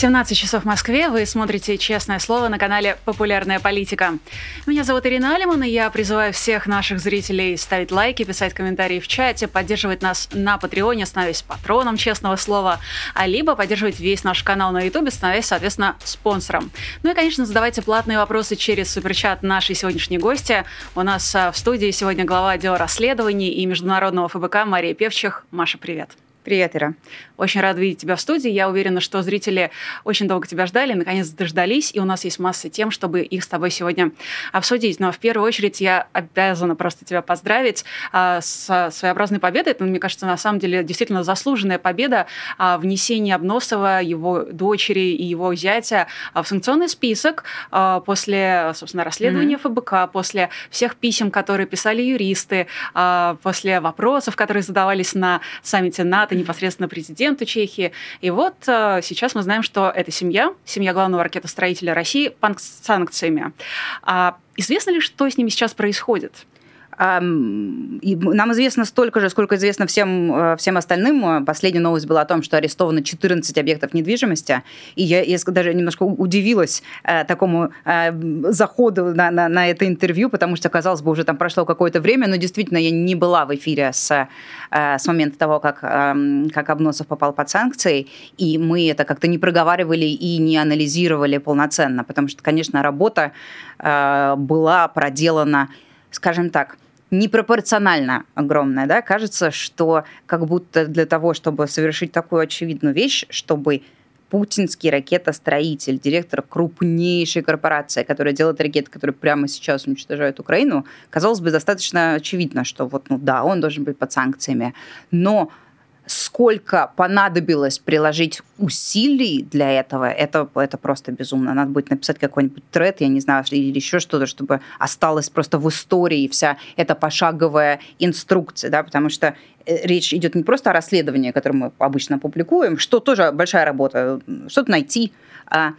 17 часов в Москве. Вы смотрите «Честное слово» на канале «Популярная политика». Меня зовут Ирина Алиман, и я призываю всех наших зрителей ставить лайки, писать комментарии в чате, поддерживать нас на Патреоне, становясь патроном «Честного слова», а либо поддерживать весь наш канал на Ютубе, становясь, соответственно, спонсором. Ну и, конечно, задавайте платные вопросы через суперчат нашей сегодняшней гости. У нас а, в студии сегодня глава отдела расследований и международного ФБК Мария Певчих. Маша, привет. Привет, Ира. Очень рад видеть тебя в студии. Я уверена, что зрители очень долго тебя ждали, наконец дождались, и у нас есть масса тем, чтобы их с тобой сегодня обсудить. Но в первую очередь я обязана просто тебя поздравить а, с своеобразной победой. Это, мне кажется, на самом деле действительно заслуженная победа а, внесения Обносова, его дочери и его зятя а, в санкционный список а, после, собственно, расследования mm-hmm. ФБК, после всех писем, которые писали юристы, а, после вопросов, которые задавались на саммите НАТО непосредственно президент президенту Чехии. И вот э, сейчас мы знаем, что эта семья, семья главного ракетостроителя России, под санкциями. А известно ли, что с ними сейчас происходит? Нам известно столько же, сколько известно всем, э, всем остальным. Последняя новость была о том, что арестовано 14 объектов недвижимости. И я, я даже немножко удивилась э, такому э, заходу на, на, на это интервью, потому что, казалось бы, уже там прошло какое-то время, но действительно я не была в эфире с, э, с момента того, как, э, как Обносов попал под санкции, и мы это как-то не проговаривали и не анализировали полноценно, потому что, конечно, работа э, была проделана, скажем так, непропорционально огромная, да, кажется, что как будто для того, чтобы совершить такую очевидную вещь, чтобы путинский ракетостроитель, директор крупнейшей корпорации, которая делает ракеты, которые прямо сейчас уничтожают Украину, казалось бы, достаточно очевидно, что вот, ну да, он должен быть под санкциями. Но сколько понадобилось приложить усилий для этого, это, это просто безумно. Надо будет написать какой-нибудь тред, я не знаю, или еще что-то, чтобы осталось просто в истории вся эта пошаговая инструкция, да, потому что речь идет не просто о расследовании, которое мы обычно публикуем, что тоже большая работа, что-то найти, а,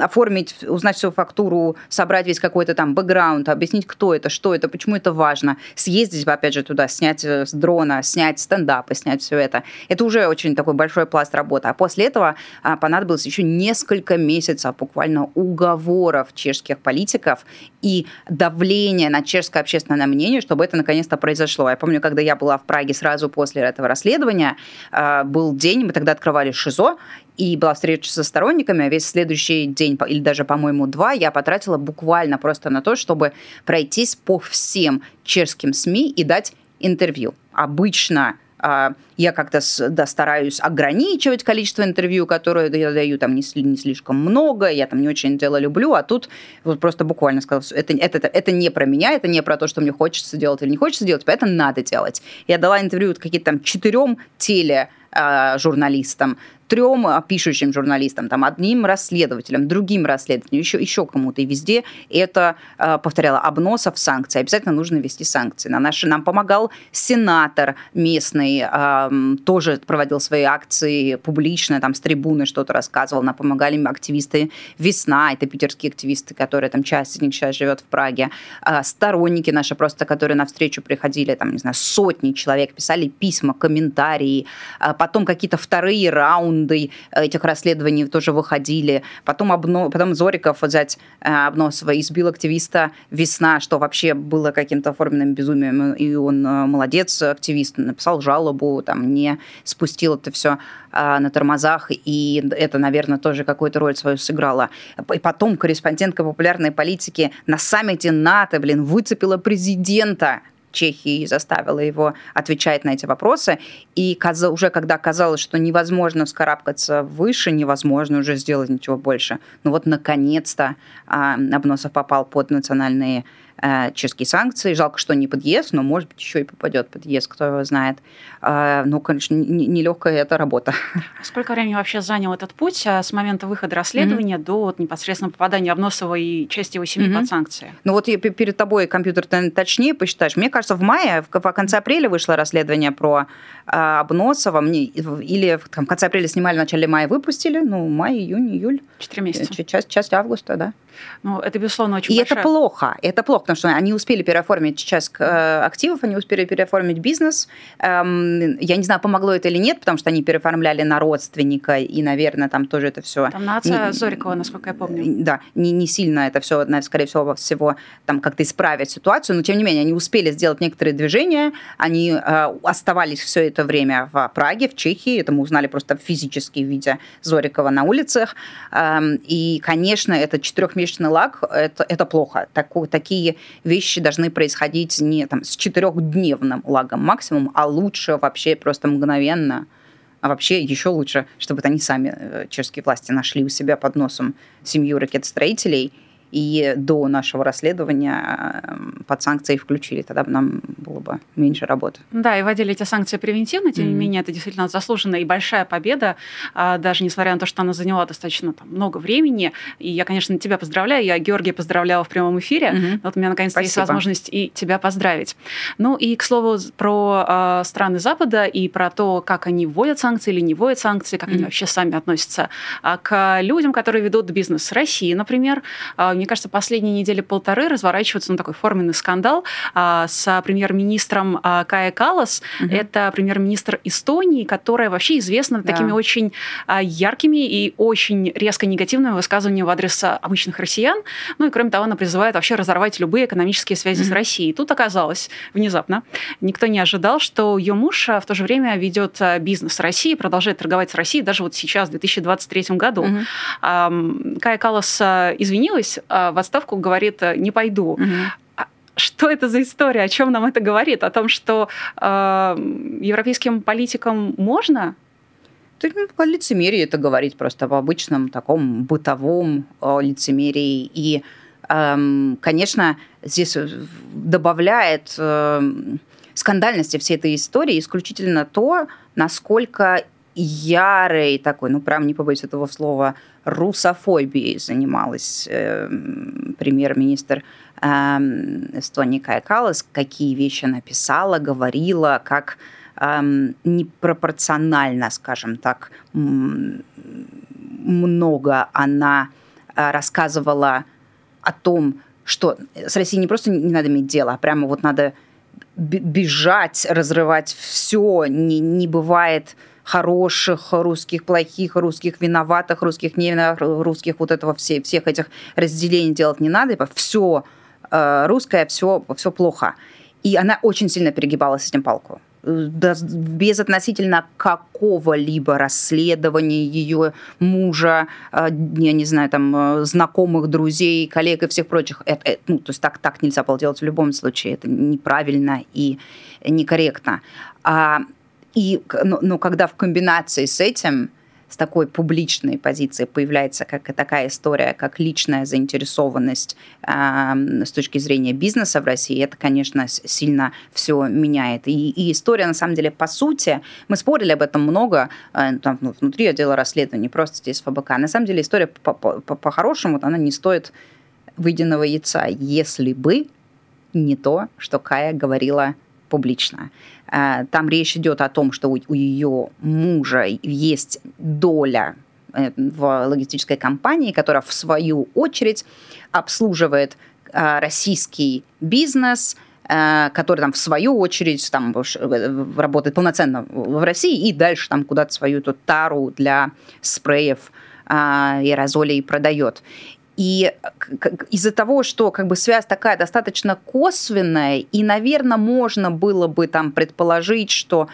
оформить, узнать всю фактуру, собрать весь какой-то там бэкграунд, объяснить, кто это, что это, почему это важно, съездить, опять же, туда, снять э, с дрона, снять стендапы, снять все это. Это уже очень такой большой пласт работы. А после этого а, понадобилось еще несколько месяцев буквально уговоров чешских политиков и давления на чешское общественное мнение, чтобы это наконец-то произошло. Я помню, когда я была в Праге сразу после этого расследования, а, был день, мы тогда открывали ШИЗО, и была встреча со сторонниками, а весь следующий день, или даже, по-моему, два, я потратила буквально просто на то, чтобы пройтись по всем чешским СМИ и дать интервью. Обычно я как-то да, стараюсь ограничивать количество интервью, которые я даю, там не, не слишком много, я там не очень дело люблю, а тут вот просто буквально сказал, это, это, это, это не про меня, это не про то, что мне хочется делать или не хочется делать, это надо делать. Я дала интервью какие-то там четырем теле а, журналистам, трем пишущим журналистам, там, одним расследователям, другим расследователям, еще, еще кому-то. И везде это, а, повторяла, обносов санкций. Обязательно нужно ввести санкции. На наши, нам помогал сенатор местный, тоже проводил свои акции публично, там, с трибуны что-то рассказывал. Нам помогали активисты «Весна», это питерские активисты, которые там часть из них сейчас живет в Праге. А, сторонники наши просто, которые навстречу приходили, там, не знаю, сотни человек, писали письма, комментарии, потом какие-то вторые раунды этих расследований тоже выходили. Потом, обно... потом Зориков взять э, Обносова избил активиста «Весна», что вообще было каким-то оформленным безумием. И он э, молодец, активист, написал жалобу, там, не спустил это все э, на тормозах, и это, наверное, тоже какую-то роль свою сыграло. И потом корреспондентка популярной политики на саммите НАТО, блин, выцепила президента Чехии и заставила его отвечать на эти вопросы. И уже когда казалось, что невозможно вскарабкаться выше, невозможно уже сделать ничего больше, ну вот наконец-то а, Обносов попал под национальные э, чешские санкции. Жалко, что не под ЕС, но, может быть, еще и попадет под ЕС, кто его знает. Э, ну, конечно, нелегкая не эта работа. Сколько времени вообще занял этот путь а, с момента выхода расследования mm-hmm. до вот, непосредственно попадания Обносова и части его семьи mm-hmm. под санкции? Ну, вот перед тобой компьютер точнее посчитаешь. Мне кажется, в мае, в, в конце апреля вышло расследование про э, Обносова. Мне, или в конце апреля снимали, в начале мая выпустили. Ну, май, июнь, июль. Четыре месяца. Часть, часть августа, да. Ну, это, безусловно, очень И большая... это плохо. Это плохо, потому что они успели переоформить часть э, активов, они успели переоформить бизнес. Эм, я не знаю, помогло это или нет, потому что они переоформляли на родственника, и, наверное, там тоже это все... Там на отца не, Зорикова, насколько я помню. Да, не, не сильно это все, скорее всего, всего там как-то исправить ситуацию, но, тем не менее, они успели сделать некоторые движения, они э, оставались все это время в Праге, в Чехии, это мы узнали просто физически, видя Зорикова на улицах, эм, и, конечно, этот четырехмесячный лаг это, это плохо. Так, такие вещи должны происходить не там, с четырехдневным лагом максимум, а лучше вообще просто мгновенно. А вообще еще лучше, чтобы они сами, э, чешские власти, нашли у себя под носом семью ракетостроителей – и до нашего расследования эм, под санкции включили, тогда бы нам было бы меньше работы. Да, и вводили эти санкции превентивно, тем mm-hmm. не менее, это действительно заслуженная и большая победа, а, даже несмотря на то, что она заняла достаточно там, много времени. И я, конечно, тебя поздравляю, я Георгия поздравляла в прямом эфире, mm-hmm. вот у меня наконец-то есть возможность и тебя поздравить. Ну и, к слову, про э, страны Запада и про то, как они вводят санкции или не вводят санкции, как mm-hmm. они вообще сами относятся а, к людям, которые ведут бизнес с Россией, например, а, мне кажется, последние недели полторы разворачивается ну, такой форменный скандал а, с премьер-министром а, Кая Калас. Угу. Это премьер-министр Эстонии, которая вообще известна да. такими очень а, яркими и очень резко негативными высказываниями в адрес обычных россиян. Ну и кроме того, она призывает вообще разорвать любые экономические связи угу. с Россией. Тут оказалось внезапно, никто не ожидал, что ее муж в то же время ведет бизнес с Россией, продолжает торговать с Россией даже вот сейчас, в 2023 году. Угу. Кая Калас извинилась, а, в отставку говорит, э, не пойду. Угу что это за история, о чем нам это говорит? О том, что э, европейским политикам можно? Ты ну, по лицемерии это говорить просто в обычном таком бытовом лицемерии. И, э, конечно, здесь добавляет э, скандальности всей этой истории исключительно то, насколько ярой такой, ну, прям не побоюсь этого слова, русофобией занималась э, премьер-министр э, Эстонии Кая Калас, какие вещи написала, говорила, как э, непропорционально, скажем так, много она э, рассказывала о том, что с Россией не просто не надо иметь дело, а прямо вот надо бежать, разрывать все, не, не бывает хороших русских, плохих русских, виноватых русских, не русских, вот этого все, всех этих разделений делать не надо, типа все э, русское, все, все плохо. И она очень сильно перегибала с этим палку без относительно какого-либо расследования ее мужа, э, я не знаю, там, э, знакомых, друзей, коллег и всех прочих. Это, ну, то есть так, так нельзя было делать в любом случае. Это неправильно и некорректно. А и, но, но когда в комбинации с этим, с такой публичной позицией появляется как, такая история, как личная заинтересованность э, с точки зрения бизнеса в России, это, конечно, сильно все меняет. И, и история, на самом деле, по сути, мы спорили об этом много э, там, ну, внутри отдела расследований, просто здесь ФБК. На самом деле история по-хорошему, она не стоит выеденного яйца, если бы не то, что Кая говорила публично. Э, там речь идет о том, что у ее мужа есть доля э, в логистической компании, которая в свою очередь обслуживает э, российский бизнес, который там в свою очередь там работает полноценно в России и дальше там куда-то свою тут тару для спреев аэрозолей продает. И из-за того, что как бы связь такая достаточно косвенная, и, наверное, можно было бы там предположить, что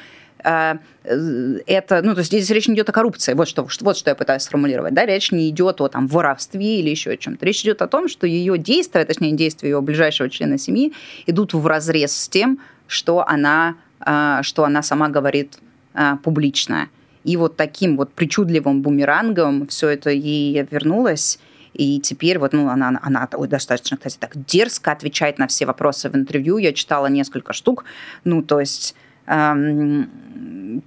э, это, ну, то есть здесь речь не идет о коррупции, вот что, вот что я пытаюсь сформулировать, да, речь не идет о там воровстве или еще о чем-то, речь идет о том, что ее действия, точнее действия ее ближайшего члена семьи идут в разрез с тем, что она, э, что она сама говорит э, публично. И вот таким вот причудливым бумерангом все это ей вернулось, и теперь вот, ну, она, она достаточно, кстати, так дерзко отвечает на все вопросы в интервью. Я читала несколько штук. Ну, то есть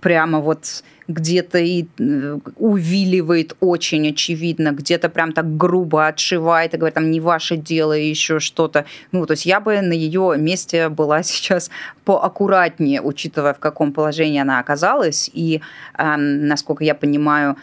прямо вот где-то и э, увиливает очень очевидно, где-то прям так грубо отшивает и говорит, там, не ваше дело, и еще что-то. Ну, то есть я бы на ее месте была сейчас поаккуратнее, учитывая, в каком положении она оказалась, и, э, насколько я понимаю,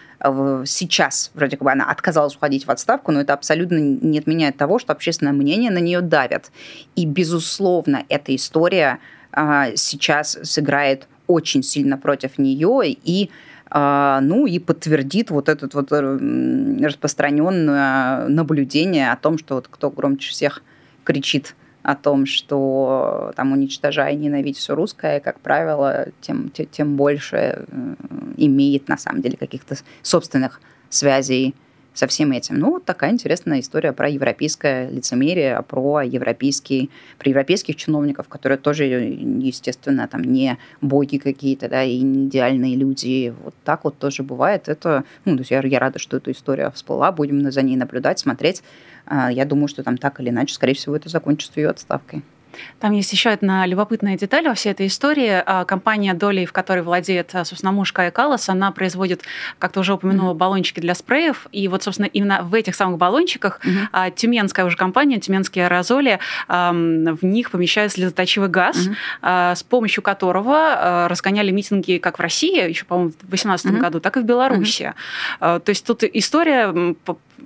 сейчас вроде как бы она отказалась уходить в отставку, но это абсолютно не отменяет того, что общественное мнение на нее давит. И, безусловно, эта история э, сейчас сыграет очень сильно против нее и а, ну и подтвердит вот это вот распространенное наблюдение о том, что вот кто громче всех кричит о том, что там уничтожая и ненавидеть все русское, как правило, тем, тем, тем больше э, имеет на самом деле каких-то собственных связей со всем этим. Ну, вот такая интересная история про европейское лицемерие, про, европейский, про европейских чиновников, которые тоже, естественно, там не боги какие-то, да, и не идеальные люди. Вот так вот тоже бывает. Это, ну, то есть я, я рада, что эта история всплыла, будем за ней наблюдать, смотреть. А, я думаю, что там так или иначе, скорее всего, это закончится ее отставкой. Там есть еще одна любопытная деталь во всей этой истории. А, компания, долей в которой владеет, а, собственно, муж Кая Калас, она производит, как ты уже упомянула, mm-hmm. баллончики для спреев. И вот, собственно, именно в этих самых баллончиках mm-hmm. тюменская уже компания, тюменские аэрозоли, в них помещают слезоточивый газ, mm-hmm. с помощью которого разгоняли митинги как в России, еще, по-моему, в 2018 mm-hmm. году, так и в Беларуси. Mm-hmm. То есть тут история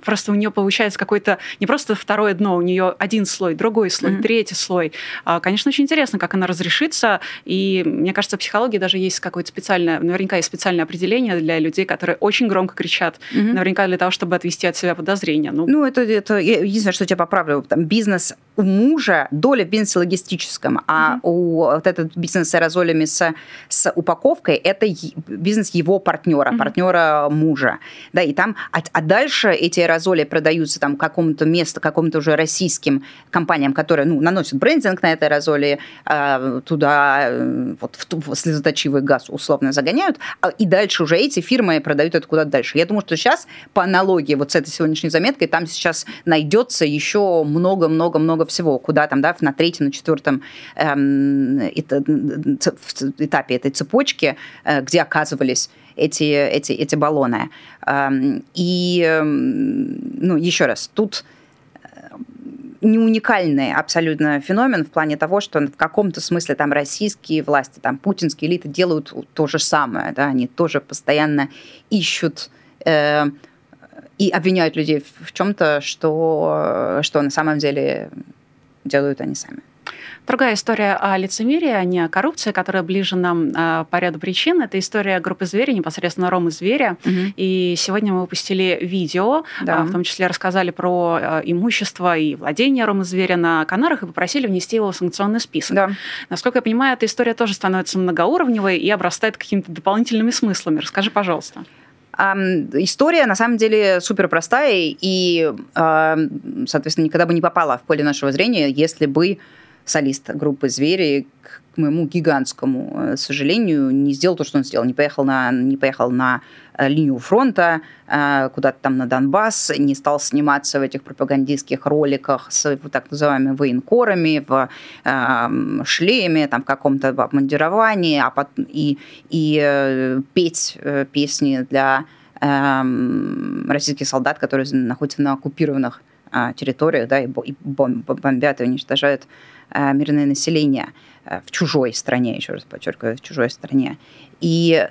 просто у нее получается какой-то не просто второе дно, у нее один слой, другой слой, mm-hmm. третий слой. А, конечно, очень интересно, как она разрешится. И мне кажется, в психологии даже есть какое-то специальное, наверняка есть специальное определение для людей, которые очень громко кричат, mm-hmm. наверняка для того, чтобы отвести от себя подозрения. Ну, ну это, это единственное, что я тебя поправлю, там бизнес у мужа доля в бизнесе логистическом, а mm-hmm. у вот этот бизнес с аэрозолями с, с упаковкой это бизнес его партнера, mm-hmm. партнера мужа, да, и там, а, а дальше эти аэрозоли продаются там какому-то месту, какому-то уже российским компаниям, которые, ну, наносят брендинг на это аэрозоли, а, туда э, вот в, в слезоточивый газ условно загоняют, а, и дальше уже эти фирмы продают это куда-то дальше. Я думаю, что сейчас по аналогии вот с этой сегодняшней заметкой там сейчас найдется еще много-много-много всего, куда там, да, на третьем, на четвертом эм, этапе этой цепочки, э, где оказывались эти, эти, эти баллоны. Эм, и, эм, ну, еще раз, тут э, не уникальный абсолютно феномен в плане того, что в каком-то смысле там российские власти, там путинские элиты делают то же самое, да, они тоже постоянно ищут э, и обвиняют людей в чем-то, что, что на самом деле делают они сами. Другая история о лицемерии, а не о коррупции, которая ближе нам э, по ряду причин. Это история группы «Звери», непосредственно Ромы Зверя. Угу. И сегодня мы выпустили видео, да. э, в том числе рассказали про э, имущество и владение Ромы Зверя на Канарах и попросили внести его в санкционный список. Да. Насколько я понимаю, эта история тоже становится многоуровневой и обрастает какими-то дополнительными смыслами. Расскажи, пожалуйста. История на самом деле супер простая и, соответственно, никогда бы не попала в поле нашего зрения, если бы солист группы «Звери», к моему гигантскому э, сожалению, не сделал то, что он сделал. Не поехал на, не поехал на э, линию фронта, э, куда-то там на Донбасс, не стал сниматься в этих пропагандистских роликах с так называемыми военкорами в шлеме, там, в каком-то обмундировании, а потом, и, и петь песни для э, российских солдат, которые находятся на оккупированных территориях, да, и, бомбят и уничтожают мирное население э, в чужой стране, еще раз подчеркиваю, в чужой стране. И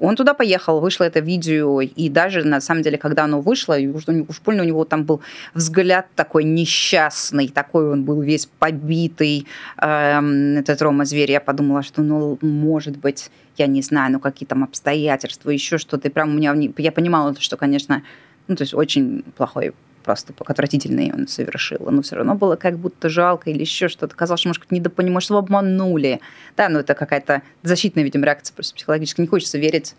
он туда поехал, вышло это видео, и даже, на самом деле, когда оно вышло, уж, уж больно у него там был взгляд такой несчастный, такой он был весь побитый, эм, этот Рома Зверь. Я подумала, что, ну, может быть, я не знаю, ну, какие там обстоятельства, еще что-то. И прям у меня, я понимала, что, конечно, ну, то есть очень плохой проступок отвратительный он совершил, но все равно было как будто жалко или еще что-то. Казалось, что, может, недопонимаешь, что обманули. Да, ну это какая-то защитная, видимо, реакция просто психологически. Не хочется верить,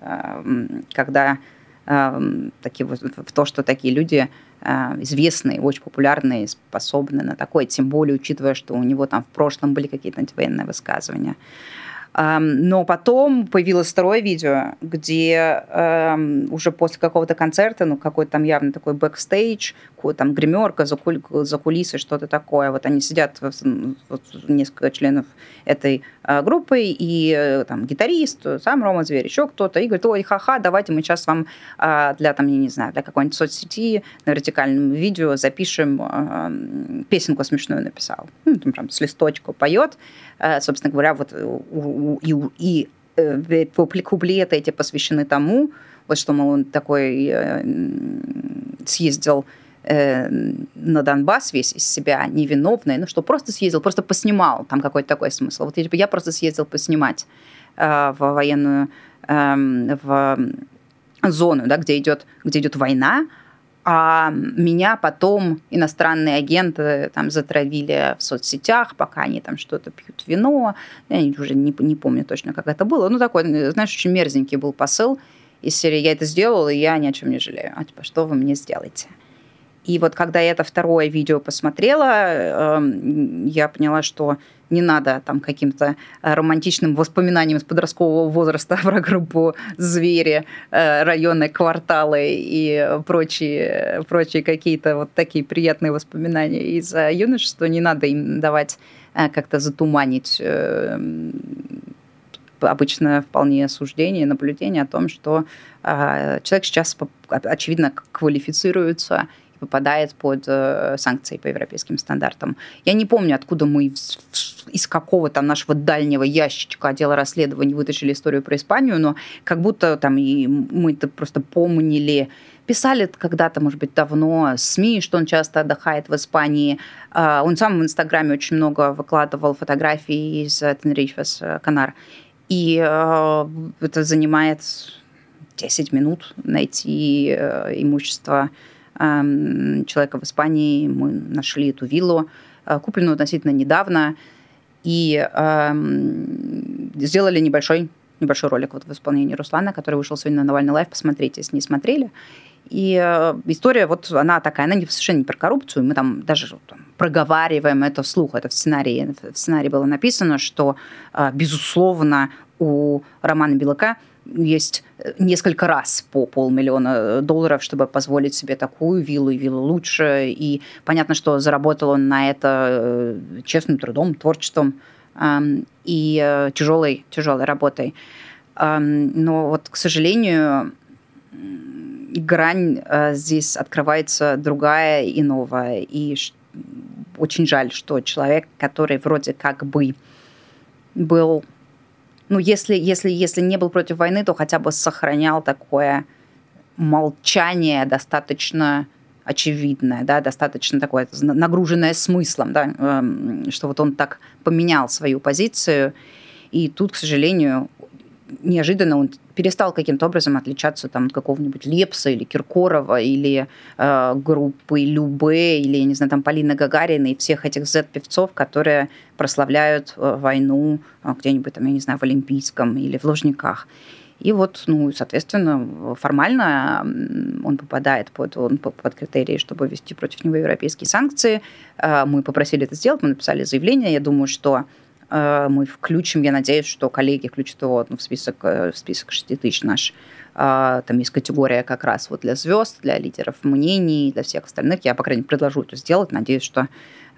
эм, когда эм, такие, в то, что такие люди э, известные, очень популярные, способны на такое, тем более учитывая, что у него там в прошлом были какие-то антивоенные высказывания. Но потом появилось второе видео, где уже после какого-то концерта, ну, какой-то там явно такой бэкстейдж, там гримерка, за, куль, за кулисы, что-то такое. Вот они сидят, вот, несколько членов этой э, группой, и э, там гитарист, сам Рома Зверь, еще кто-то, и говорит, ой, ха-ха, давайте мы сейчас вам э, для, там, я не знаю, для какой-нибудь соцсети на вертикальном видео запишем, э, песенку смешную написал. Ну, там прям с листочку поет. Э, собственно говоря, вот и, и, и куплеты эти посвящены тому, вот что, мол, он такой съездил Э, на Донбасс весь из себя невиновный, ну что просто съездил, просто поснимал, там какой-то такой смысл. Вот типа, я просто съездил поснимать э, в военную, э, в зону, да, где идет, где идет война, а меня потом иностранные агенты там затравили в соцсетях, пока они там что-то пьют вино. Я уже не, не помню точно, как это было. Ну, такой, знаешь, очень мерзенький был посыл из серии «Я это сделал, и я ни о чем не жалею». А типа, что вы мне сделаете? И вот когда я это второе видео посмотрела, эм, я поняла, что не надо там каким-то э, романтичным воспоминаниям с подросткового возраста про группу «Звери», э, районы, кварталы и прочие, прочие какие-то вот такие приятные воспоминания из юношества. Не надо им давать э, как-то затуманить обычно вполне суждение, наблюдение о том, что человек сейчас, очевидно, квалифицируется попадает под э, санкции по европейским стандартам. Я не помню, откуда мы из какого то нашего дальнего ящичка отдела расследований вытащили историю про Испанию, но как будто там и мы это просто помнили, писали когда-то, может быть, давно СМИ, что он часто отдыхает в Испании. А, он сам в Инстаграме очень много выкладывал фотографий из Тенерифе, с э, Канар. И э, это занимает 10 минут найти имущество человека в Испании. Мы нашли эту виллу, э, купленную относительно недавно, и сделали небольшой, небольшой ролик вот в исполнении Руслана, который вышел сегодня на Навальный LIVE. Посмотрите, если не смотрели. И э, история вот она такая, она не, совершенно не про коррупцию. Мы там даже там, проговариваем это вслух. Это в сценарии, в сценарии было написано, что, э, безусловно, у Романа Белака есть э, несколько раз по полмиллиона э, долларов, чтобы позволить себе такую виллу, и виллу лучше. И понятно, что заработал он на это э, честным трудом, творчеством и тяжелой, тяжелой работой. Но вот, к сожалению, грань здесь открывается другая и новая. И очень жаль, что человек, который вроде как бы был ну, если, если, если не был против войны, то хотя бы сохранял такое молчание достаточно очевидное, да, достаточно такое нагруженное смыслом, да, эм, что вот он так поменял свою позицию. И тут, к сожалению, неожиданно он перестал каким-то образом отличаться там, от какого-нибудь Лепса или Киркорова или э, группы Любе или, я не знаю, там Полины Гагарина и всех этих Z-певцов, которые прославляют э, войну э, где-нибудь там, я не знаю, в Олимпийском или в Лужниках. И вот, ну, соответственно, формально он попадает под, он под критерии, чтобы ввести против него европейские санкции. Э, мы попросили это сделать, мы написали заявление. Я думаю, что мы включим, я надеюсь, что коллеги включат его ну, в список, э, в список 6 тысяч наш. А, там есть категория как раз вот для звезд, для лидеров мнений, для всех остальных. Я, по крайней мере, предложу это сделать. Надеюсь, что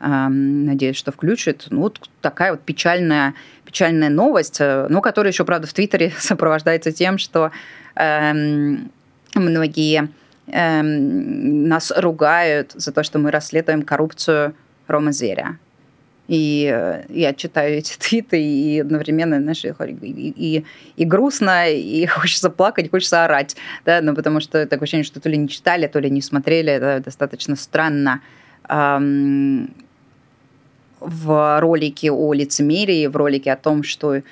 эм, надеюсь, что включит. Ну, вот такая вот печальная, печальная новость, э, но которая еще, правда, в Твиттере сопровождается тем, что эм, многие эм, нас ругают за то, что мы расследуем коррупцию Рома Зверя. И э, я читаю эти твиты, и одновременно, знаешь, и, и, и грустно, и хочется плакать, хочется орать, да, ну, потому что такое ощущение, что то ли не читали, то ли не смотрели, это достаточно странно. В ролике о лицемерии, в ролике о том, что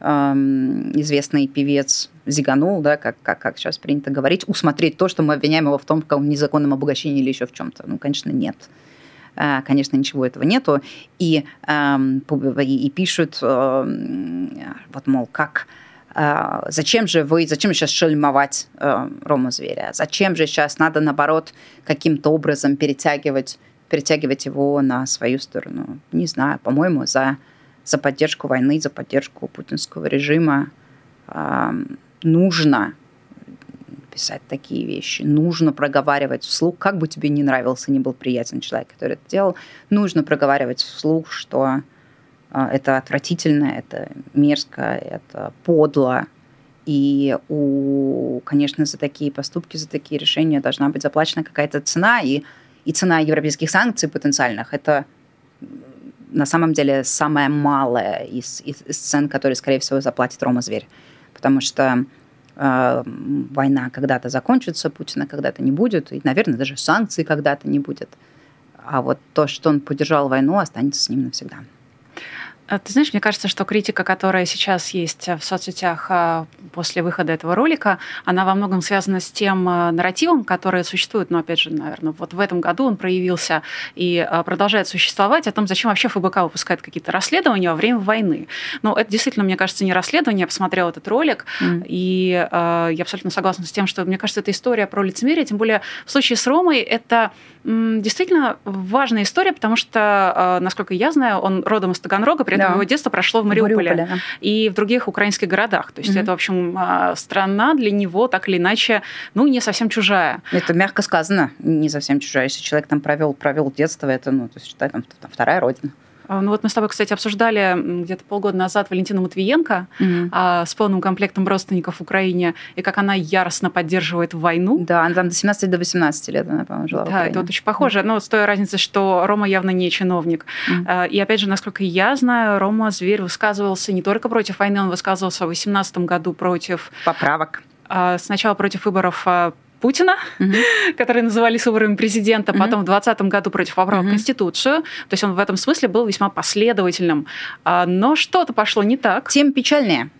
известный певец зиганул, да, как, как, как сейчас принято говорить, усмотреть то, что мы обвиняем его в том, в каком незаконном обогащении или еще в чем-то. Ну, конечно, нет. Э, конечно, ничего этого нету. И, и пишут, э, вот, мол, как э, зачем же вы, зачем сейчас шельмовать Рома Зверя? Зачем же сейчас надо, наоборот, каким-то образом перетягивать, перетягивать его на свою сторону? Не знаю, по-моему, за, за поддержку войны, за поддержку путинского режима нужно писать такие вещи. Нужно проговаривать вслух, как бы тебе не нравился, не был приятен человек, который это делал, нужно проговаривать вслух, что это отвратительно, это мерзко, это подло. И, у, конечно, за такие поступки, за такие решения должна быть заплачена какая-то цена. И, и цена европейских санкций потенциальных – это на самом деле самая малая из, из, из цен, которые, скорее всего, заплатит Рома Зверь. Потому что война когда-то закончится, Путина когда-то не будет, и, наверное, даже санкций когда-то не будет. А вот то, что он поддержал войну, останется с ним навсегда. А ты знаешь, мне кажется, что критика, которая сейчас есть в соцсетях а, после выхода этого ролика, она во многом связана с тем а, нарративом, который существует, но опять же, наверное, вот в этом году он проявился и продолжает существовать, о том, зачем вообще ФБК выпускает какие-то расследования во время войны. Ну, это действительно, мне кажется, не расследование. Я посмотрела этот ролик, mm. и я абсолютно согласна с тем, что, мне кажется, это история про лицемерие, тем более в случае с Ромой это действительно важная история, потому что, насколько я знаю, он родом из Таганрога, при да. его детство прошло в Мариуполе, в Мариуполе да. и в других украинских городах. То есть mm-hmm. это, в общем, а, страна для него так или иначе, ну, не совсем чужая. Это мягко сказано, не совсем чужая. Если человек там провел, провел детство, это, ну, то есть, считай, там, там вторая родина. А, ну вот мы с тобой, кстати, обсуждали где-то полгода назад Валентину Матвиенко mm-hmm. а, с полным комплектом родственников в Украине, и как она яростно поддерживает войну. Да, она там до 17 до 18 лет, она, по-моему, жила Да, это вот очень похоже, mm-hmm. но с той разницей, что Рома явно не чиновник. Mm-hmm. И опять же, насколько я знаю, Рома Зверь высказывался не только против войны, он высказывался в 2018 году против... Поправок. А, сначала против выборов Путина, угу. которые назывались выборами президента, угу. потом в 2020 году против поправок угу. Конституцию. То есть он в этом смысле был весьма последовательным. А, но что-то пошло не так. Тем печальнее.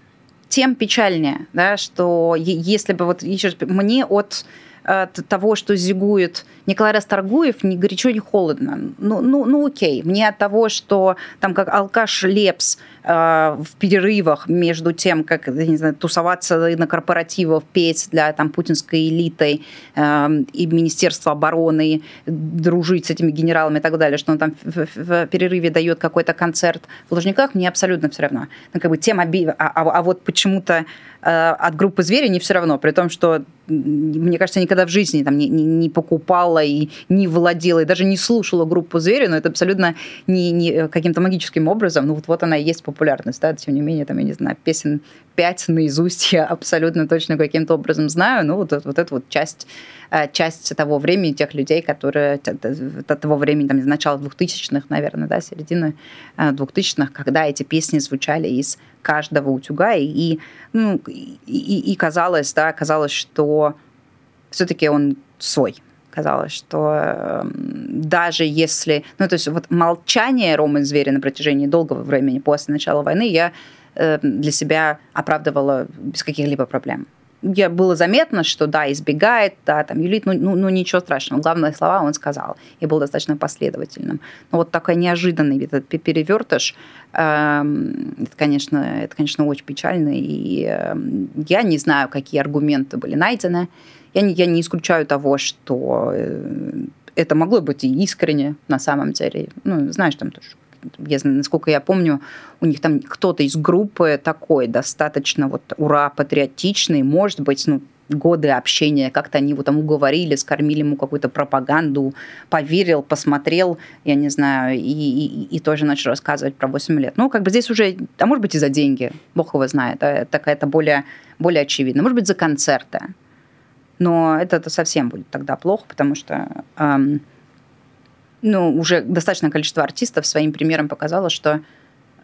Тем печальнее, да, что если бы вот еще мне от от того, что зигует Николай Расторгуев, ни горячо, ни холодно. Ну, ну, ну окей. Мне от того, что там как алкаш Лепс в перерывах между тем, как, не знаю, тусоваться на корпоративах, петь для там путинской элитой э, и Министерства обороны, дружить с этими генералами и так далее, что он там в, перерыве дает какой-то концерт в Лужниках, мне абсолютно все равно. Ну, как бы тема, а, а, а вот почему-то э, от группы «Звери» не все равно, при том, что мне кажется, никогда в жизни там не, не, не покупала и не владела, и даже не слушала группу «Звери», но это абсолютно не, не каким-то магическим образом. Ну вот, вот она и есть да, тем не менее, там, я не знаю, песен пять наизусть я абсолютно точно каким-то образом знаю. Ну вот, вот эта вот часть, э, часть того времени, тех людей, которые того времени, там, из начала 2000-х, наверное, да, середины 2000-х, э, когда эти песни звучали из каждого утюга, и, ну, и, и, и казалось, да, казалось, что все-таки он свой. Казалось, что э, даже если... Ну, то есть вот молчание Ромы Зверя на протяжении долгого времени после начала войны я э, для себя оправдывала без каких-либо проблем я, было заметно, что да, избегает, да, там, юлит, ну, ну, ну ничего страшного. Главные слова он сказал и был достаточно последовательным. Но вот такой неожиданный этот перевертыш, э, это, конечно, это, конечно, очень печально. И э, я не знаю, какие аргументы были найдены. Я не, я не исключаю того, что э, это могло быть и искренне на самом деле. Ну, знаешь, там тоже я, насколько я помню, у них там кто-то из группы такой достаточно вот ура, патриотичный, может быть, ну, годы общения, как-то они его там уговорили, скормили ему какую-то пропаганду, поверил, посмотрел, я не знаю, и, и, и тоже начал рассказывать про 8 лет. Ну, как бы здесь уже, а может быть и за деньги, бог его знает, а, такая-то более, более очевидно. Может быть, за концерты. Но это, это совсем будет тогда плохо, потому что эм, ну, уже достаточное количество артистов своим примером показало, что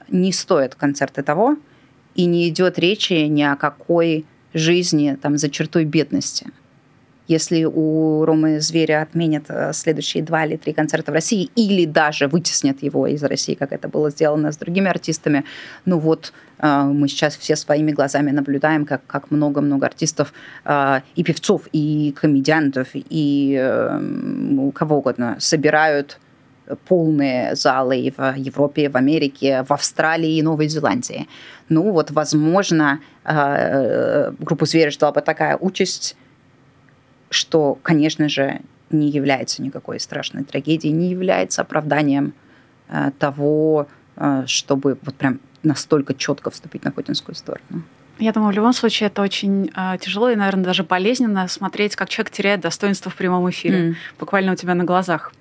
не стоит концерты того, и не идет речи ни о какой жизни там, за чертой бедности – если у Ромы Зверя отменят э, следующие два или три концерта в России, или даже вытеснят его из России, как это было сделано с другими артистами, ну вот э, мы сейчас все своими глазами наблюдаем, как, как много-много артистов э, и певцов, и комедиантов, и кого угодно собирают полные залы в Европе, в Америке, в Австралии и Новой Зеландии. Ну вот, возможно, группу «Зверя» ждала бы такая участь, что, конечно же, не является никакой страшной трагедией, не является оправданием э, того, э, чтобы вот прям настолько четко вступить на путинскую сторону. Я думаю, в любом случае это очень э, тяжело и, наверное, даже болезненно смотреть, как человек теряет достоинство в прямом эфире, mm. буквально у тебя на глазах.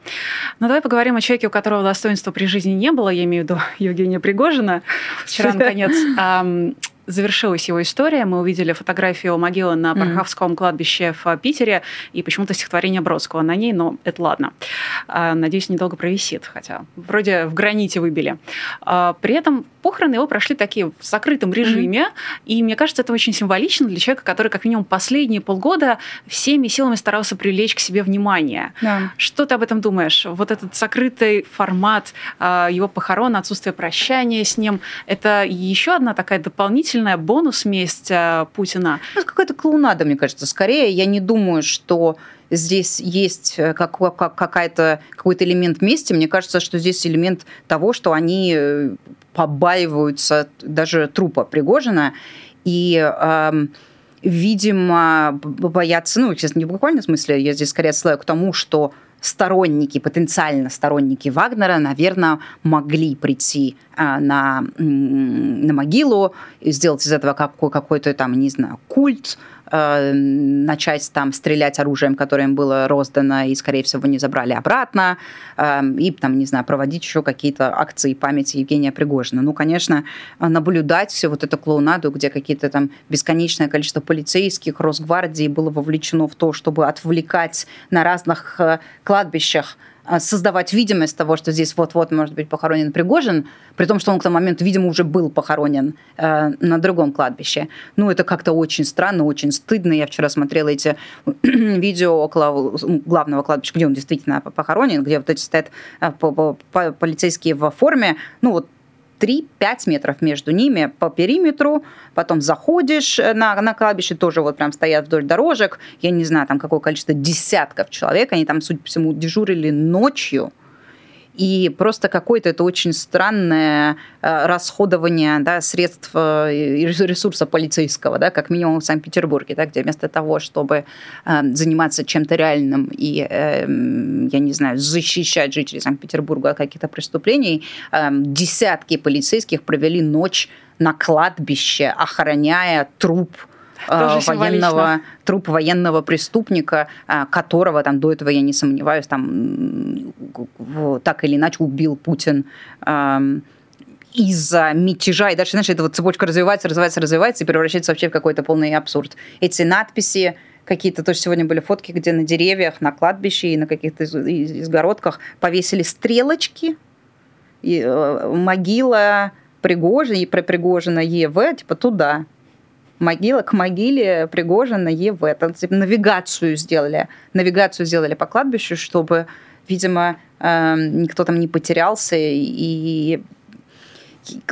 Но давай поговорим о человеке, у которого достоинства при жизни не было, я имею в виду Евгения Пригожина. Вчера, наконец, завершилась его история. Мы увидели фотографию могилы на Парховском кладбище в Питере и почему-то стихотворение Бродского на ней, но это ладно. А, надеюсь, недолго провисит, хотя вроде в граните выбили. А, при этом похороны его прошли такие в закрытом режиме, mm-hmm. и мне кажется, это очень символично для человека, который как минимум последние полгода всеми силами старался привлечь к себе внимание. Yeah. Что ты об этом думаешь? Вот этот закрытый формат а, его похорон, отсутствие прощания с ним, это еще одна такая дополнительная дополнительная бонус месть э, Путина? Ну, это какая-то клоунада, мне кажется. Скорее, я не думаю, что здесь есть э, как, как, какая-то, какой-то элемент мести. Мне кажется, что здесь элемент того, что они э, побаиваются даже трупа Пригожина. И э, видимо, боятся, ну, естественно, не в буквальном смысле, я здесь скорее отсылаю к тому, что сторонники, потенциально сторонники Вагнера, наверное, могли прийти а, на, на могилу сделать из этого какой- какой-то там, не знаю, культ, Э, начать там стрелять оружием, которое им было роздано, и, скорее всего, не забрали обратно, э, и там, не знаю, проводить еще какие-то акции памяти Евгения Пригожина. Ну, конечно, наблюдать все вот эту клоунаду, где какие-то там бесконечное количество полицейских, Росгвардии было вовлечено в то, чтобы отвлекать на разных э, кладбищах создавать видимость того, что здесь вот-вот может быть похоронен Пригожин, при том, что он к тому моменту, видимо, уже был похоронен э, на другом кладбище. Ну, это как-то очень странно, очень стыдно. Я вчера смотрела эти видео около главного кладбища, где он действительно похоронен, где вот эти стоят э, полицейские в форме. Ну, вот 3-5 метров между ними по периметру, потом заходишь э, на, на кладбище, тоже вот прям стоят вдоль дорожек, я не знаю, там какое количество десятков человек, они там, судя по всему, дежурили ночью, и просто какое-то это очень странное э, расходование да, средств э, ресурса полицейского, да, как минимум в Санкт-Петербурге, да, где вместо того, чтобы э, заниматься чем-то реальным и, я не знаю, защищать жителей Санкт-Петербурга от каких-то преступлений, десятки полицейских провели ночь на кладбище, охраняя труп Тоже военного, труп военного преступника, которого там до этого, я не сомневаюсь, там так или иначе убил Путин из-за мятежа, и дальше, знаешь, эта вот цепочка развивается, развивается, развивается и превращается вообще в какой-то полный абсурд. Эти надписи, какие-то, тоже сегодня были фотки, где на деревьях, на кладбище и на каких-то изгородках повесили стрелочки, и, э, могила Пригожина, и про Пригожина ЕВ, типа туда. Могила к могиле Пригожина ЕВ. Там, типа, навигацию сделали. Навигацию сделали по кладбищу, чтобы видимо, эм, никто там не потерялся, и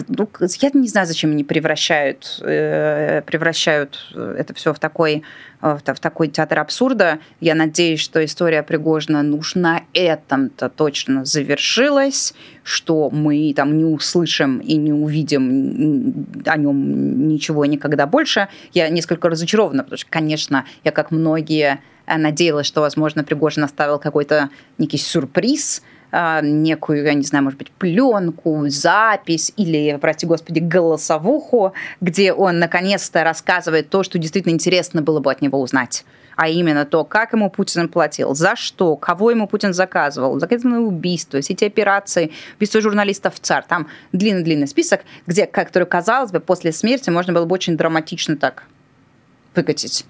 ну, я не знаю, зачем они превращают, э, превращают это все в такой, в, в такой театр абсурда. Я надеюсь, что история Пригожина уж на этом-то точно завершилась, что мы там не услышим и не увидим о нем ничего никогда больше. Я несколько разочарована, потому что, конечно, я, как многие Э, надеялась, что, возможно, Пригожин оставил какой-то некий сюрприз, э, некую, я не знаю, может быть, пленку, запись или, прости господи, голосовуху, где он наконец-то рассказывает то, что действительно интересно было бы от него узнать а именно то, как ему Путин платил, за что, кого ему Путин заказывал, заказанные убийства, все эти операции, убийство журналистов в ЦАР. Там длинный-длинный список, где, который, казалось бы, после смерти можно было бы очень драматично так выкатить.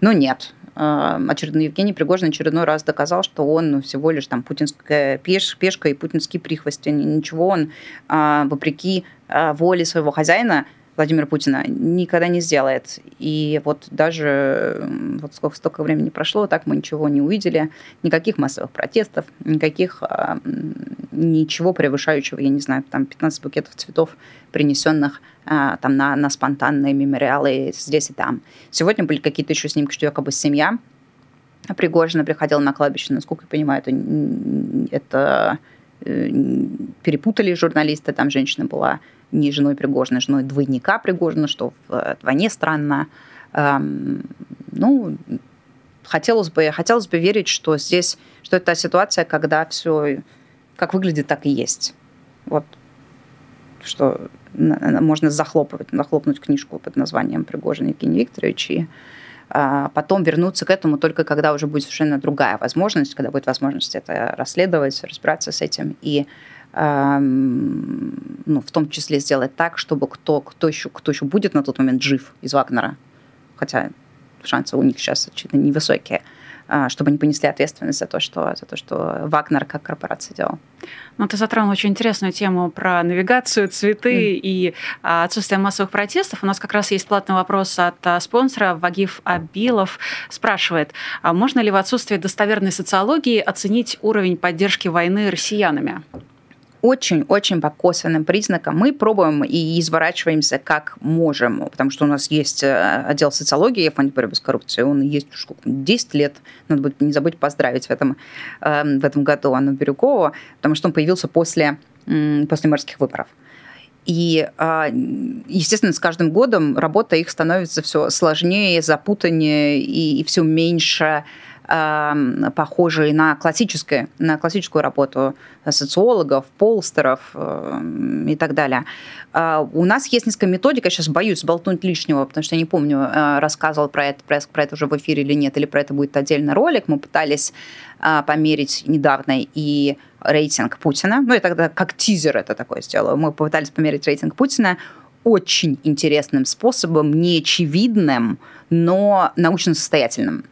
Но нет. Очередной Евгений Пригожин очередной раз доказал, что он ну, всего лишь там путинская пеш, пешка и путинский прихвостень. Ничего он, а, вопреки а, воле своего хозяина, Владимира Путина никогда не сделает. И вот даже вот сколько столько времени прошло, так мы ничего не увидели, никаких массовых протестов, никаких ничего превышающего, я не знаю, там 15 букетов цветов, принесенных а, там на, на спонтанные мемориалы здесь и там. Сегодня были какие-то еще снимки, что якобы семья Пригожина приходила на кладбище, насколько я понимаю, это, это э, перепутали журналисты, там женщина была не женой Пригожина, женой двойника Пригожина, что вдвойне странно. Ну, хотелось бы, хотелось бы верить, что здесь, что это ситуация, когда все как выглядит, так и есть. Вот что можно захлопывать, захлопнуть книжку под названием Пригожин Евгений Викторович и а, потом вернуться к этому только когда уже будет совершенно другая возможность, когда будет возможность это расследовать, разбираться с этим и ну, в том числе сделать так, чтобы кто, кто, еще, кто еще будет на тот момент жив из Вагнера, хотя шансы у них сейчас очевидно невысокие, а, чтобы они понесли ответственность за то, что, за то, что Вагнер как корпорация делал. Ну, ты затронул очень интересную тему про навигацию, цветы mm. и а, отсутствие массовых протестов. У нас как раз есть платный вопрос от а, спонсора. Вагиф Абилов спрашивает, а можно ли в отсутствии достоверной социологии оценить уровень поддержки войны россиянами? Очень-очень по косвенным признакам. Мы пробуем и изворачиваемся как можем, потому что у нас есть э, отдел социологии фонде борьбы с коррупцией, он есть 10 лет, надо будет не забыть поздравить в этом, эм, в этом году Анну Бирюкову, потому что он появился после, после мэрских выборов. И, а, естественно, с каждым годом работа их становится все сложнее, запутаннее и, и все меньше похожие на, классическое, на классическую работу социологов, полстеров э, и так далее. А, у нас есть несколько методик, я сейчас боюсь болтнуть лишнего, потому что я не помню, э, рассказывал про это, про, про это уже в эфире или нет, или про это будет отдельный ролик. Мы пытались а, померить недавно и рейтинг Путина. Ну, я тогда как тизер это такое сделала. Мы попытались померить рейтинг Путина очень интересным способом, неочевидным, но научно состоятельным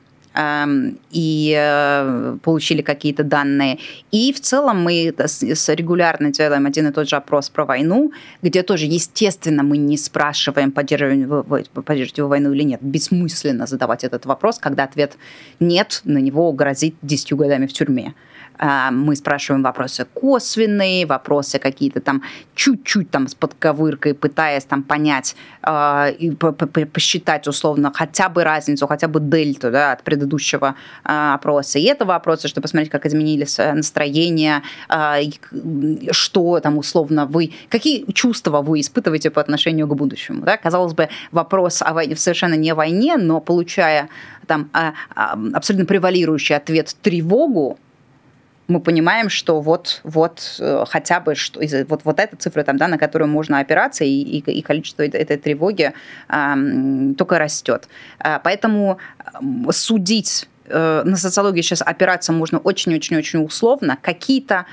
и э, получили какие-то данные. И в целом мы регулярно делаем один и тот же опрос про войну, где тоже, естественно, мы не спрашиваем, поддерживаете вы, поддерживаете вы войну или нет. Бессмысленно задавать этот вопрос, когда ответ «нет», на него грозит 10 годами в тюрьме. А, мы спрашиваем вопросы косвенные, вопросы какие-то там чуть-чуть там с подковыркой, пытаясь там понять э, и посчитать условно хотя бы разницу, хотя бы дельту да, от предыдущего э, опроса. И это вопросы, чтобы посмотреть, как изменились э, настроения, что там условно вы, какие чувства вы испытываете по отношению к будущему. Да? Казалось бы, вопрос о войне, совершенно не о войне, но получая там абсолютно превалирующий ответ тревогу, мы понимаем, что вот, вот э, хотя бы что, вот, вот эта цифра, там, да, на которую можно опираться, и, и, и количество этой тревоги э, только растет. А, поэтому судить э, на социологии сейчас опираться можно очень-очень-очень условно. Какие-то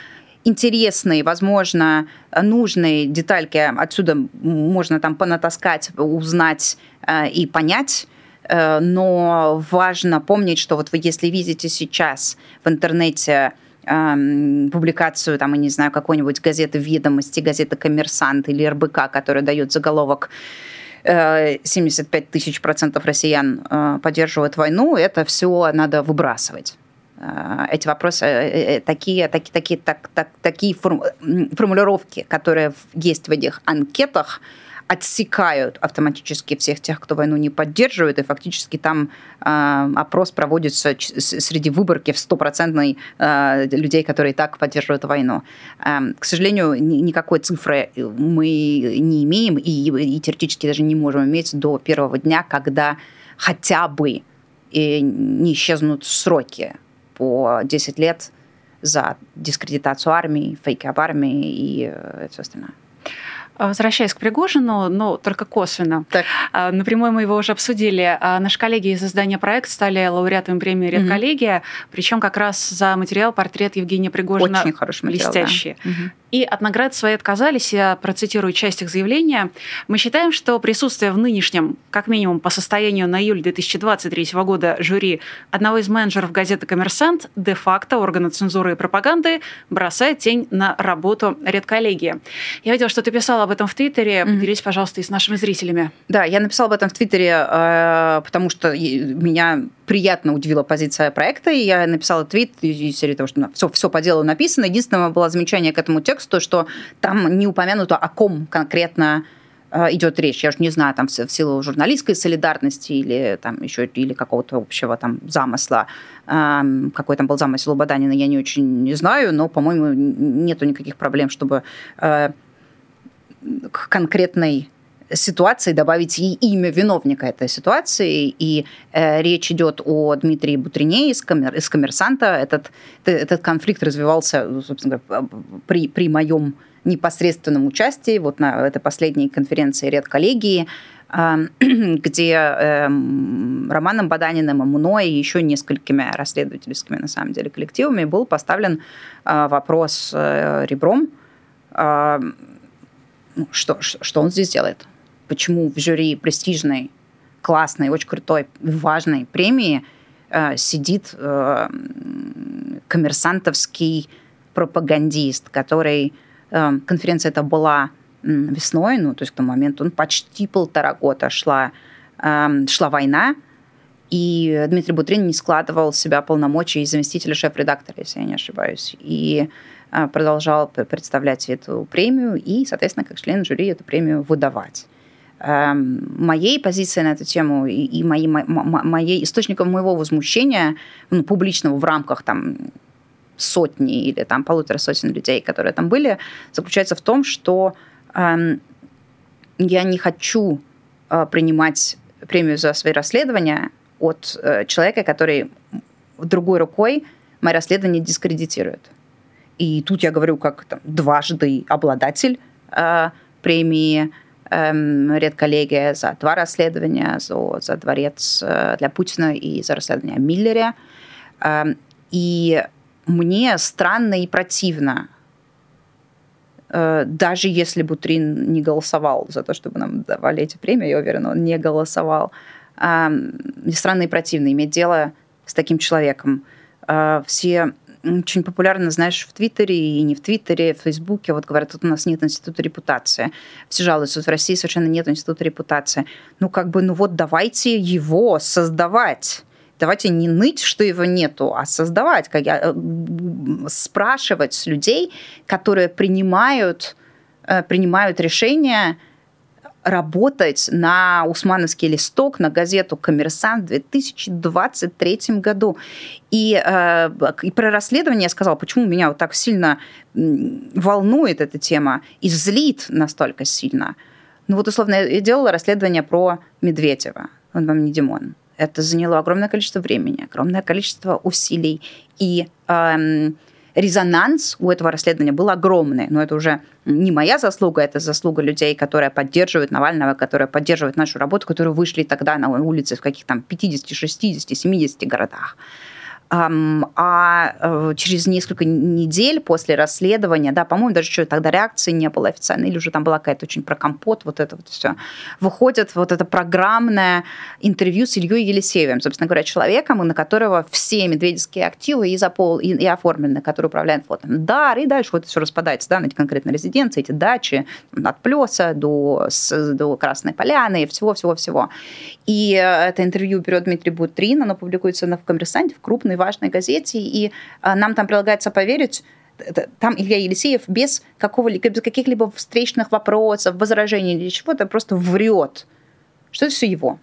интересные, возможно, нужные детальки отсюда можно там понатаскать, узнать э, и понять, э, но важно помнить, что вот вы если видите сейчас в интернете публикацию, там, я не знаю, какой-нибудь газеты «Ведомости», газеты «Коммерсант» или РБК, которая дает заголовок 75 э, тысяч процентов россиян э, поддерживают войну, это все надо выбрасывать. Э, эти вопросы, такие, такие, такие, так, так, такие формулировки, которые есть в этих анкетах, отсекают автоматически всех тех, кто войну не поддерживает, и фактически там э, опрос проводится среди выборки в стопроцентной э, людей, которые так поддерживают войну. Э, к сожалению, ни, никакой цифры мы не имеем и, и теоретически даже не можем иметь до первого дня, когда хотя бы и не исчезнут сроки по 10 лет за дискредитацию армии, фейки об армии и э, все остальное. Возвращаясь к Пригожину, но только косвенно. Так. А, напрямую мы его уже обсудили. А, наши коллеги из издания «Проект» стали лауреатами премии «Редколлегия», mm-hmm. причем как раз за материал «Портрет Евгения Пригожина» Очень хороший материал, блестящий. Да. И от наград своей отказались, я процитирую часть их заявления. «Мы считаем, что присутствие в нынешнем, как минимум по состоянию на июль 2023 года, жюри одного из менеджеров газеты «Коммерсант» де-факто органа цензуры и пропаганды бросает тень на работу редколлегии». Я видела, что ты писала об этом в Твиттере. Mm-hmm. Пожалуйста, и с нашими зрителями. Да, я написала об этом в Твиттере, э, потому что меня приятно удивила позиция проекта, и я написала твит из серии того, что все, все по делу написано. Единственное было замечание к этому тексту, что там не упомянуто, о ком конкретно э, идет речь. Я уж не знаю, там в силу журналистской солидарности или там еще или какого-то общего там замысла. Какой там был замысел у Баданина, я не очень не знаю, но, по-моему, нету никаких проблем, чтобы э, к конкретной ситуации добавить и имя виновника этой ситуации. И э, речь идет о Дмитрии Бутрине из, коммер, из «Коммерсанта». Этот, этот конфликт развивался, собственно говоря, при, при моем непосредственном участии вот на этой последней конференции редколлегии, где эм, Романом Баданиным и мной и еще несколькими расследовательскими, на самом деле, коллективами был поставлен э, вопрос э, ребром, ну, что, что он здесь делает, почему в жюри престижной, классной, очень крутой, важной премии э, сидит коммерсантовский пропагандист, который конференция это была весной, ну, то есть к тому моменту, он почти полтора года шла, э, шла война, и Дмитрий Бутрин не складывал себя полномочий заместителя шеф-редактора, если я не ошибаюсь, и э, продолжал представлять эту премию и, соответственно, как член жюри эту премию выдавать моей позиции на эту тему и, и моей, моей, источником моего возмущения ну, публичного в рамках там, сотни или там полутора сотен людей, которые там были, заключается в том, что я не хочу а, принимать премию за свои расследования от э, человека, который другой рукой мои расследования дискредитирует. И тут я говорю как там, дважды обладатель э, премии э, редколлегия за два расследования, за, за дворец э, для Путина и за расследование о Миллере. Э, и мне странно и противно Э, даже если Бутрин не голосовал за то, чтобы нам давали эти премии, я уверена, он не голосовал. Странно и противно иметь дело с таким человеком. Э, все очень популярно, знаешь, в Твиттере и не в Твиттере, в Фейсбуке. Вот говорят, тут у нас нет института репутации. Все жалуются, в России совершенно нет института репутации. Ну, как бы, ну вот давайте его создавать давайте не ныть, что его нету, а создавать, как я, э, спрашивать людей, которые принимают, э, принимают решения работать на Усмановский листок, на газету «Коммерсант» в 2023 году. И, э, и про расследование я сказала, почему меня вот так сильно волнует эта тема и злит настолько сильно. Ну вот, условно, я делала расследование про Медведева, он вам не Димон. Это заняло огромное количество времени, огромное количество усилий. И эм, резонанс у этого расследования был огромный. Но это уже не моя заслуга, это заслуга людей, которые поддерживают Навального, которые поддерживают нашу работу, которые вышли тогда на улицы в каких-то там 50, 60, 70 городах. А э, через несколько недель после расследования, да, по-моему, даже что тогда реакции не было официальной, или уже там была какая-то очень про компот, вот это вот все, выходит вот это программное интервью с Ильей Елисеевым, собственно говоря, человеком, на которого все медведевские активы и, запол, и, и оформлены, который управляет флотом. Да, и дальше вот это все распадается, да, на эти конкретные резиденции, эти дачи, от Плеса до, с, до Красной Поляны, и всего-всего-всего. И э, это интервью берет Дмитрий Бутрин, оно публикуется в «Коммерсанте», в крупной важной газете, и а, нам там прилагается поверить, там Илья Елисеев без, какого-либо, без каких-либо встречных вопросов, возражений или чего-то просто врет, что это все его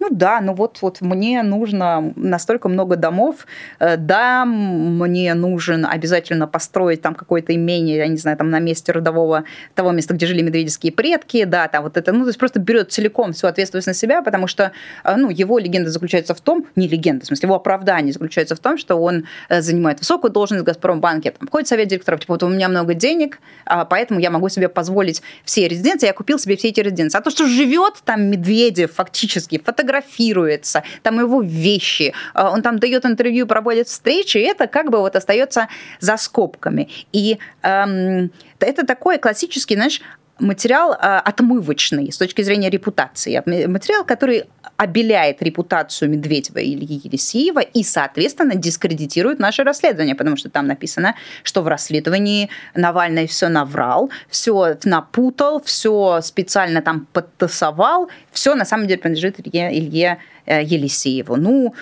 ну да, ну вот, вот мне нужно настолько много домов, э, да, мне нужен обязательно построить там какое-то имение, я не знаю, там на месте родового, того места, где жили медведевские предки, да, там вот это, ну, то есть просто берет целиком всю ответственность на себя, потому что, э, ну, его легенда заключается в том, не легенда, в смысле, его оправдание заключается в том, что он э, занимает высокую должность в Газпромбанке, там, входит совет директоров, типа, вот у меня много денег, а поэтому я могу себе позволить все резиденции, я купил себе все эти резиденции. А то, что живет там Медведев фактически, фотографирует, фотографируется, там его вещи, а, он там дает интервью, проводит встречи, и это как бы вот остается за скобками. И эм, это такой классический, знаешь, материал а, отмывочный с точки зрения репутации. Материал, который обеляет репутацию Медведева или Елисеева и, соответственно, дискредитирует наше расследование, потому что там написано, что в расследовании Навальный все наврал, все напутал, все специально там подтасовал, все на самом деле принадлежит Илье, Илье э, Елисееву. Ну,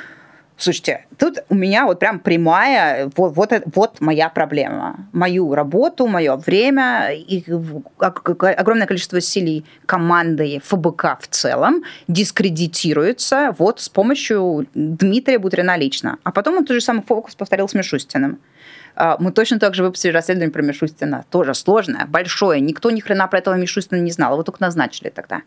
Слушайте, тут у меня вот прям прямая, вот, вот, вот моя проблема. Мою работу, мое время и огромное количество усилий команды ФБК в целом дискредитируется вот с помощью Дмитрия Бутрина лично. А потом он тот же самый фокус повторил с Мишустиным. А, мы точно так же выпустили расследование про Мишустина. Тоже сложное, большое. Никто ни хрена про этого Мишустина не знал. Его только назначили тогда.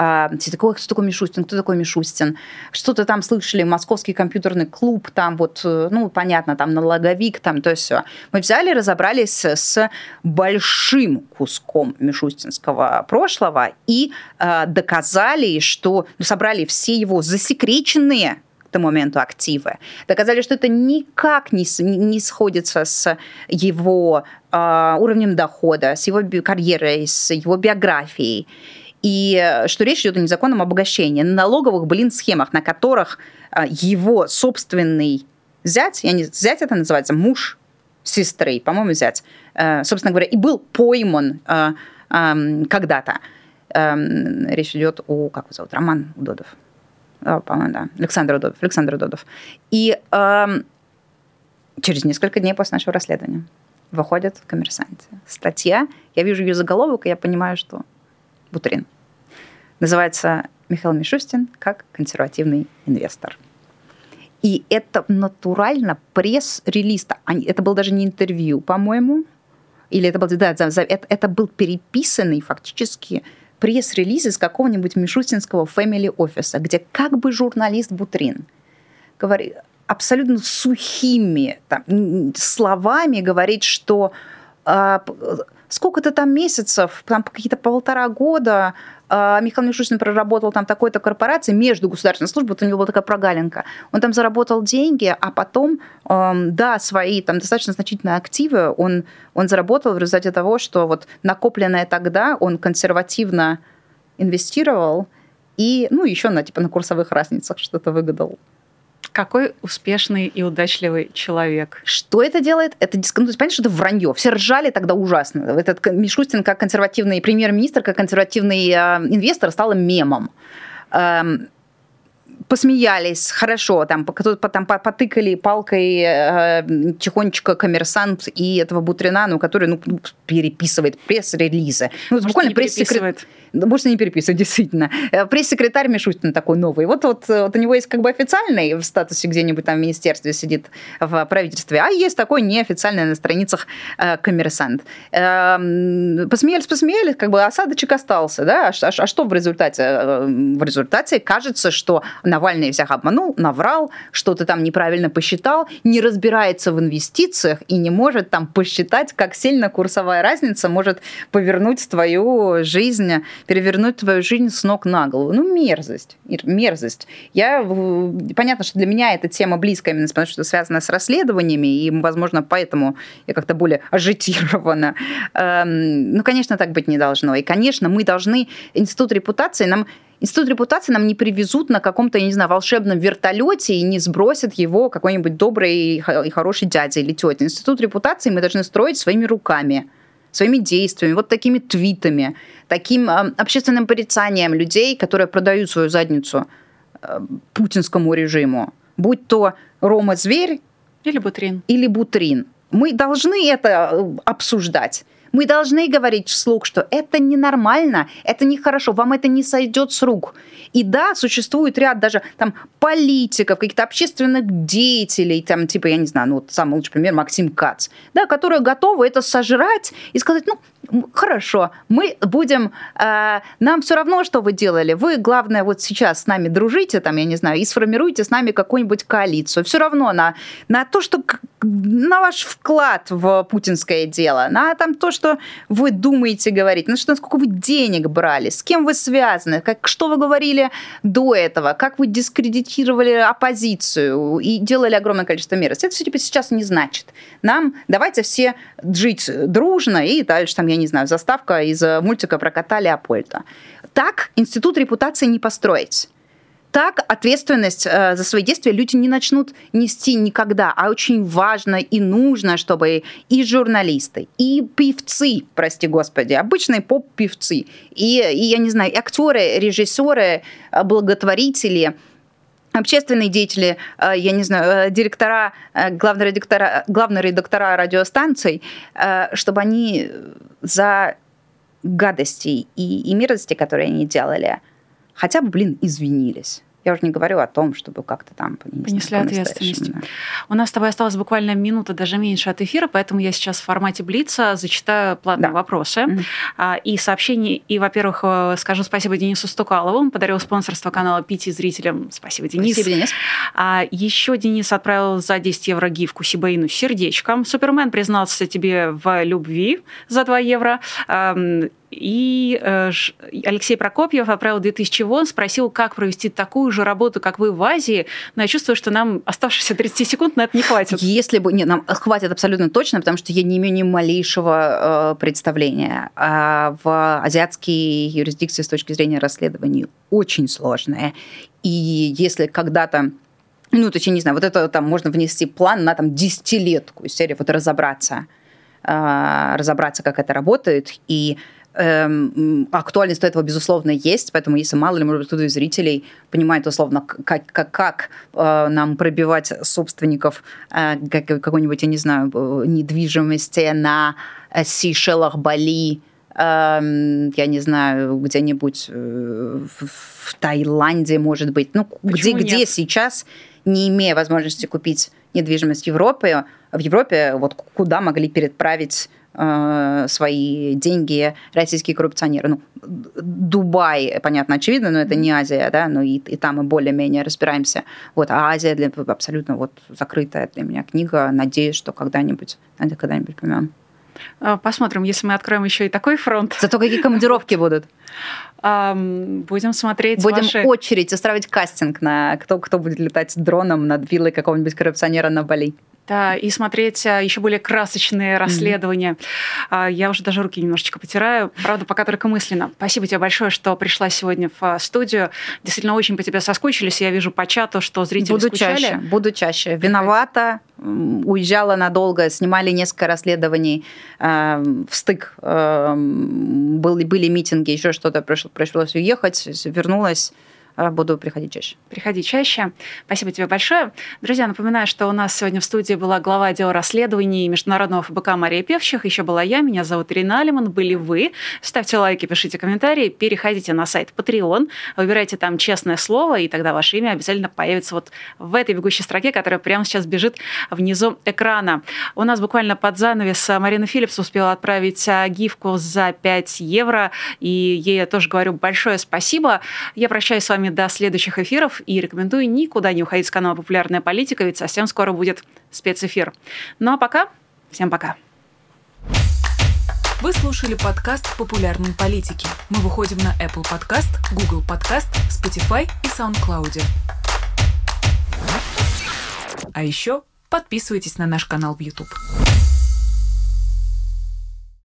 А, все такое, кто такой Мишустин, кто такой Мишустин. Что-то там слышали, московский компьютерный клуб, там вот, э, ну, понятно, там налоговик, там то все. Мы взяли, разобрались с большим куском мишустинского прошлого и э, доказали, что ну, собрали все его засекреченные к тому моменту активы. Доказали, что это никак не, не сходится с его э, уровнем дохода, с его карьерой, с его биографией. И э, что речь идет о незаконном обогащении, на налоговых, блин, схемах, на которых э, его собственный зять, я не, зять это называется, муж сестры, по-моему, зять, э, собственно говоря, и был пойман эм, когда-то. Эм, речь идет о, как его зовут, Роман Удодов по-моему, да, Александр Удодов, Александр Удодов. И э, через несколько дней после нашего расследования выходит в «Коммерсанте» статья. Я вижу ее заголовок, и я понимаю, что Бутрин. Называется «Михаил Мишустин как консервативный инвестор». И это натурально пресс-релиз. Это был даже не интервью, по-моему. Или это был, да, это, был переписанный фактически пресс-релиз из какого-нибудь мишустинского family офиса, где как бы журналист Бутрин говорит абсолютно сухими там, словами говорит, что э, сколько-то там месяцев, там какие-то полтора года а, Михаил Мишустин проработал там такой-то корпорации между государственной службой, вот у него была такая прогалинка. Он там заработал деньги, а потом, да, свои там достаточно значительные активы он, он заработал в результате того, что вот накопленное тогда он консервативно инвестировал и, ну, еще на, типа, на курсовых разницах что-то выгадал. Какой успешный и удачливый человек. Что это делает? Это дисконт. Ну, то есть, понятно, что это вранье. Все ржали тогда ужасно. Этот Мишустин как консервативный премьер-министр, как консервативный э, инвестор стал мемом. Эм, посмеялись, хорошо, там, кто-то там потыкали палкой э, тихонечко коммерсант и этого Бутрина, ну, который ну, переписывает пресс-релизы. Ну, буквально пресс-секретарь. Может, не переписывать, действительно. Э, пресс-секретарь Мишустин такой новый. Вот, вот, вот у него есть как бы официальный в статусе где-нибудь там в министерстве сидит в правительстве, а есть такой неофициальный на страницах э, коммерсант. Э, посмеялись, посмеялись, как бы осадочек остался, да? А, а, а что в результате? Э, в результате кажется, что Навальный всех обманул, наврал, что-то там неправильно посчитал, не разбирается в инвестициях и не может там посчитать, как сильно курсовая разница может повернуть твою жизнь перевернуть твою жизнь с ног на голову. Ну, мерзость. Мерзость. Я, понятно, что для меня эта тема близкая, именно потому что связана с расследованиями, и, возможно, поэтому я как-то более ажитирована. Эм, ну, конечно, так быть не должно. И, конечно, мы должны... Институт репутации нам Институт репутации нам не привезут на каком-то, я не знаю, волшебном вертолете и не сбросят его какой-нибудь добрый и хороший дядя или тетя. Институт репутации мы должны строить своими руками своими действиями, вот такими твитами, таким э, общественным порицанием людей, которые продают свою задницу э, путинскому режиму, будь то Рома Зверь или Бутрин. Или Бутрин. Мы должны это э, обсуждать. Мы должны говорить вслух, что это ненормально, это нехорошо, вам это не сойдет с рук. И да, существует ряд даже там политиков, каких-то общественных деятелей, там, типа, я не знаю, ну, вот самый лучший пример Максим Кац, да, которые готовы это сожрать и сказать, ну, хорошо, мы будем, э, нам все равно, что вы делали, вы, главное, вот сейчас с нами дружите, там, я не знаю, и сформируйте с нами какую-нибудь коалицию. Все равно на, на то, что, на ваш вклад в путинское дело, на там то, что вы думаете говорить, на что, сколько вы денег брали, с кем вы связаны, как, что вы говорили до этого, как вы дискредитировали оппозицию и делали огромное количество мероприятий. Это все типа сейчас не значит. Нам давайте все жить дружно и дальше там, я не знаю, заставка из мультика про кота Леопольда. Так институт репутации не построить так ответственность э, за свои действия люди не начнут нести никогда. А очень важно и нужно, чтобы и журналисты, и певцы, прости господи, обычные поп-певцы, и, и, я не знаю, актеры, режиссеры, э, благотворители, общественные деятели, э, я не знаю, э, директора, главные редактора, главные редактора радиостанций, чтобы они за гадости и, и мерзости, которые они делали, хотя бы, блин, извинились. Я уже не говорю о том, чтобы как-то там понесли ответственность. Да. У нас с тобой осталось буквально минута, даже меньше от эфира, поэтому я сейчас в формате Блица зачитаю платные да. вопросы mm-hmm. и сообщения. И, во-первых, э, скажу спасибо Денису Стукалову, он подарил спонсорство канала Пити зрителям. Спасибо, Денис. Спасибо, Денис. А еще Денис отправил за 10 евро гифку Сибаину сердечком. Супермен признался тебе в любви за 2 евро. И э, Алексей Прокопьев отправил 2000 вон, спросил, как провести такую же работу, как вы в Азии. Но я чувствую, что нам оставшихся 30 секунд на это не хватит. Если бы... Нет, нам хватит абсолютно точно, потому что я не имею ни малейшего э, представления. А в азиатские юрисдикции с точки зрения расследований очень сложные. И если когда-то ну, точнее, не знаю, вот это там можно внести план на там десятилетку серии, вот разобраться, э, разобраться, как это работает, и эм, актуальность этого, безусловно, есть, поэтому если мало ли, может быть, кто-то из зрителей понимает, условно, как, как, как э, нам пробивать собственников э, как, какой-нибудь, я не знаю, э, недвижимости на э, Сейшелах, Бали, эм, я не знаю, где-нибудь э, в Таиланде, может быть, ну, где, где сейчас, не имея возможности купить недвижимость в Европе, в Европе вот куда могли переправить Э, свои деньги российские коррупционеры. Ну, Дубай, понятно, очевидно, но это не Азия, да, но и, и там мы более-менее разбираемся. Вот, а Азия для, абсолютно вот закрытая для меня книга. Надеюсь, что когда-нибудь, когда-нибудь поймем. Э, посмотрим, если мы откроем еще и такой фронт. Зато какие командировки будут? Будем смотреть Будем ваши... очередь, устраивать кастинг на кто, кто будет летать дроном над виллой какого-нибудь коррупционера на Бали. Да, и смотреть а, еще более красочные расследования. Mm-hmm. Я уже даже руки немножечко потираю, правда, пока только мысленно. Спасибо тебе большое, что пришла сегодня в а, студию. Действительно, очень по тебе соскучились. Я вижу по чату, что зрители буду скучали. Чаще, буду чаще. Виновата, уезжала надолго, снимали несколько расследований э, в стык. Э, были, были митинги, еще что-то пришлось, уехать, вернулась буду приходить чаще. Приходи чаще. Спасибо тебе большое. Друзья, напоминаю, что у нас сегодня в студии была глава отдела расследований Международного ФБК Мария Певчих. Еще была я, меня зовут Ирина Алиман, были вы. Ставьте лайки, пишите комментарии, переходите на сайт Patreon, выбирайте там честное слово, и тогда ваше имя обязательно появится вот в этой бегущей строке, которая прямо сейчас бежит внизу экрана. У нас буквально под занавес Марина Филлипс успела отправить а, гифку за 5 евро, и ей я тоже говорю большое спасибо. Я прощаюсь с вами вами до следующих эфиров и рекомендую никуда не уходить с канала «Популярная политика», ведь совсем скоро будет спецэфир. Ну а пока, всем пока. Вы слушали подкаст «Популярной политики». Мы выходим на Apple Podcast, Google Podcast, Spotify и SoundCloud. А еще подписывайтесь на наш канал в YouTube.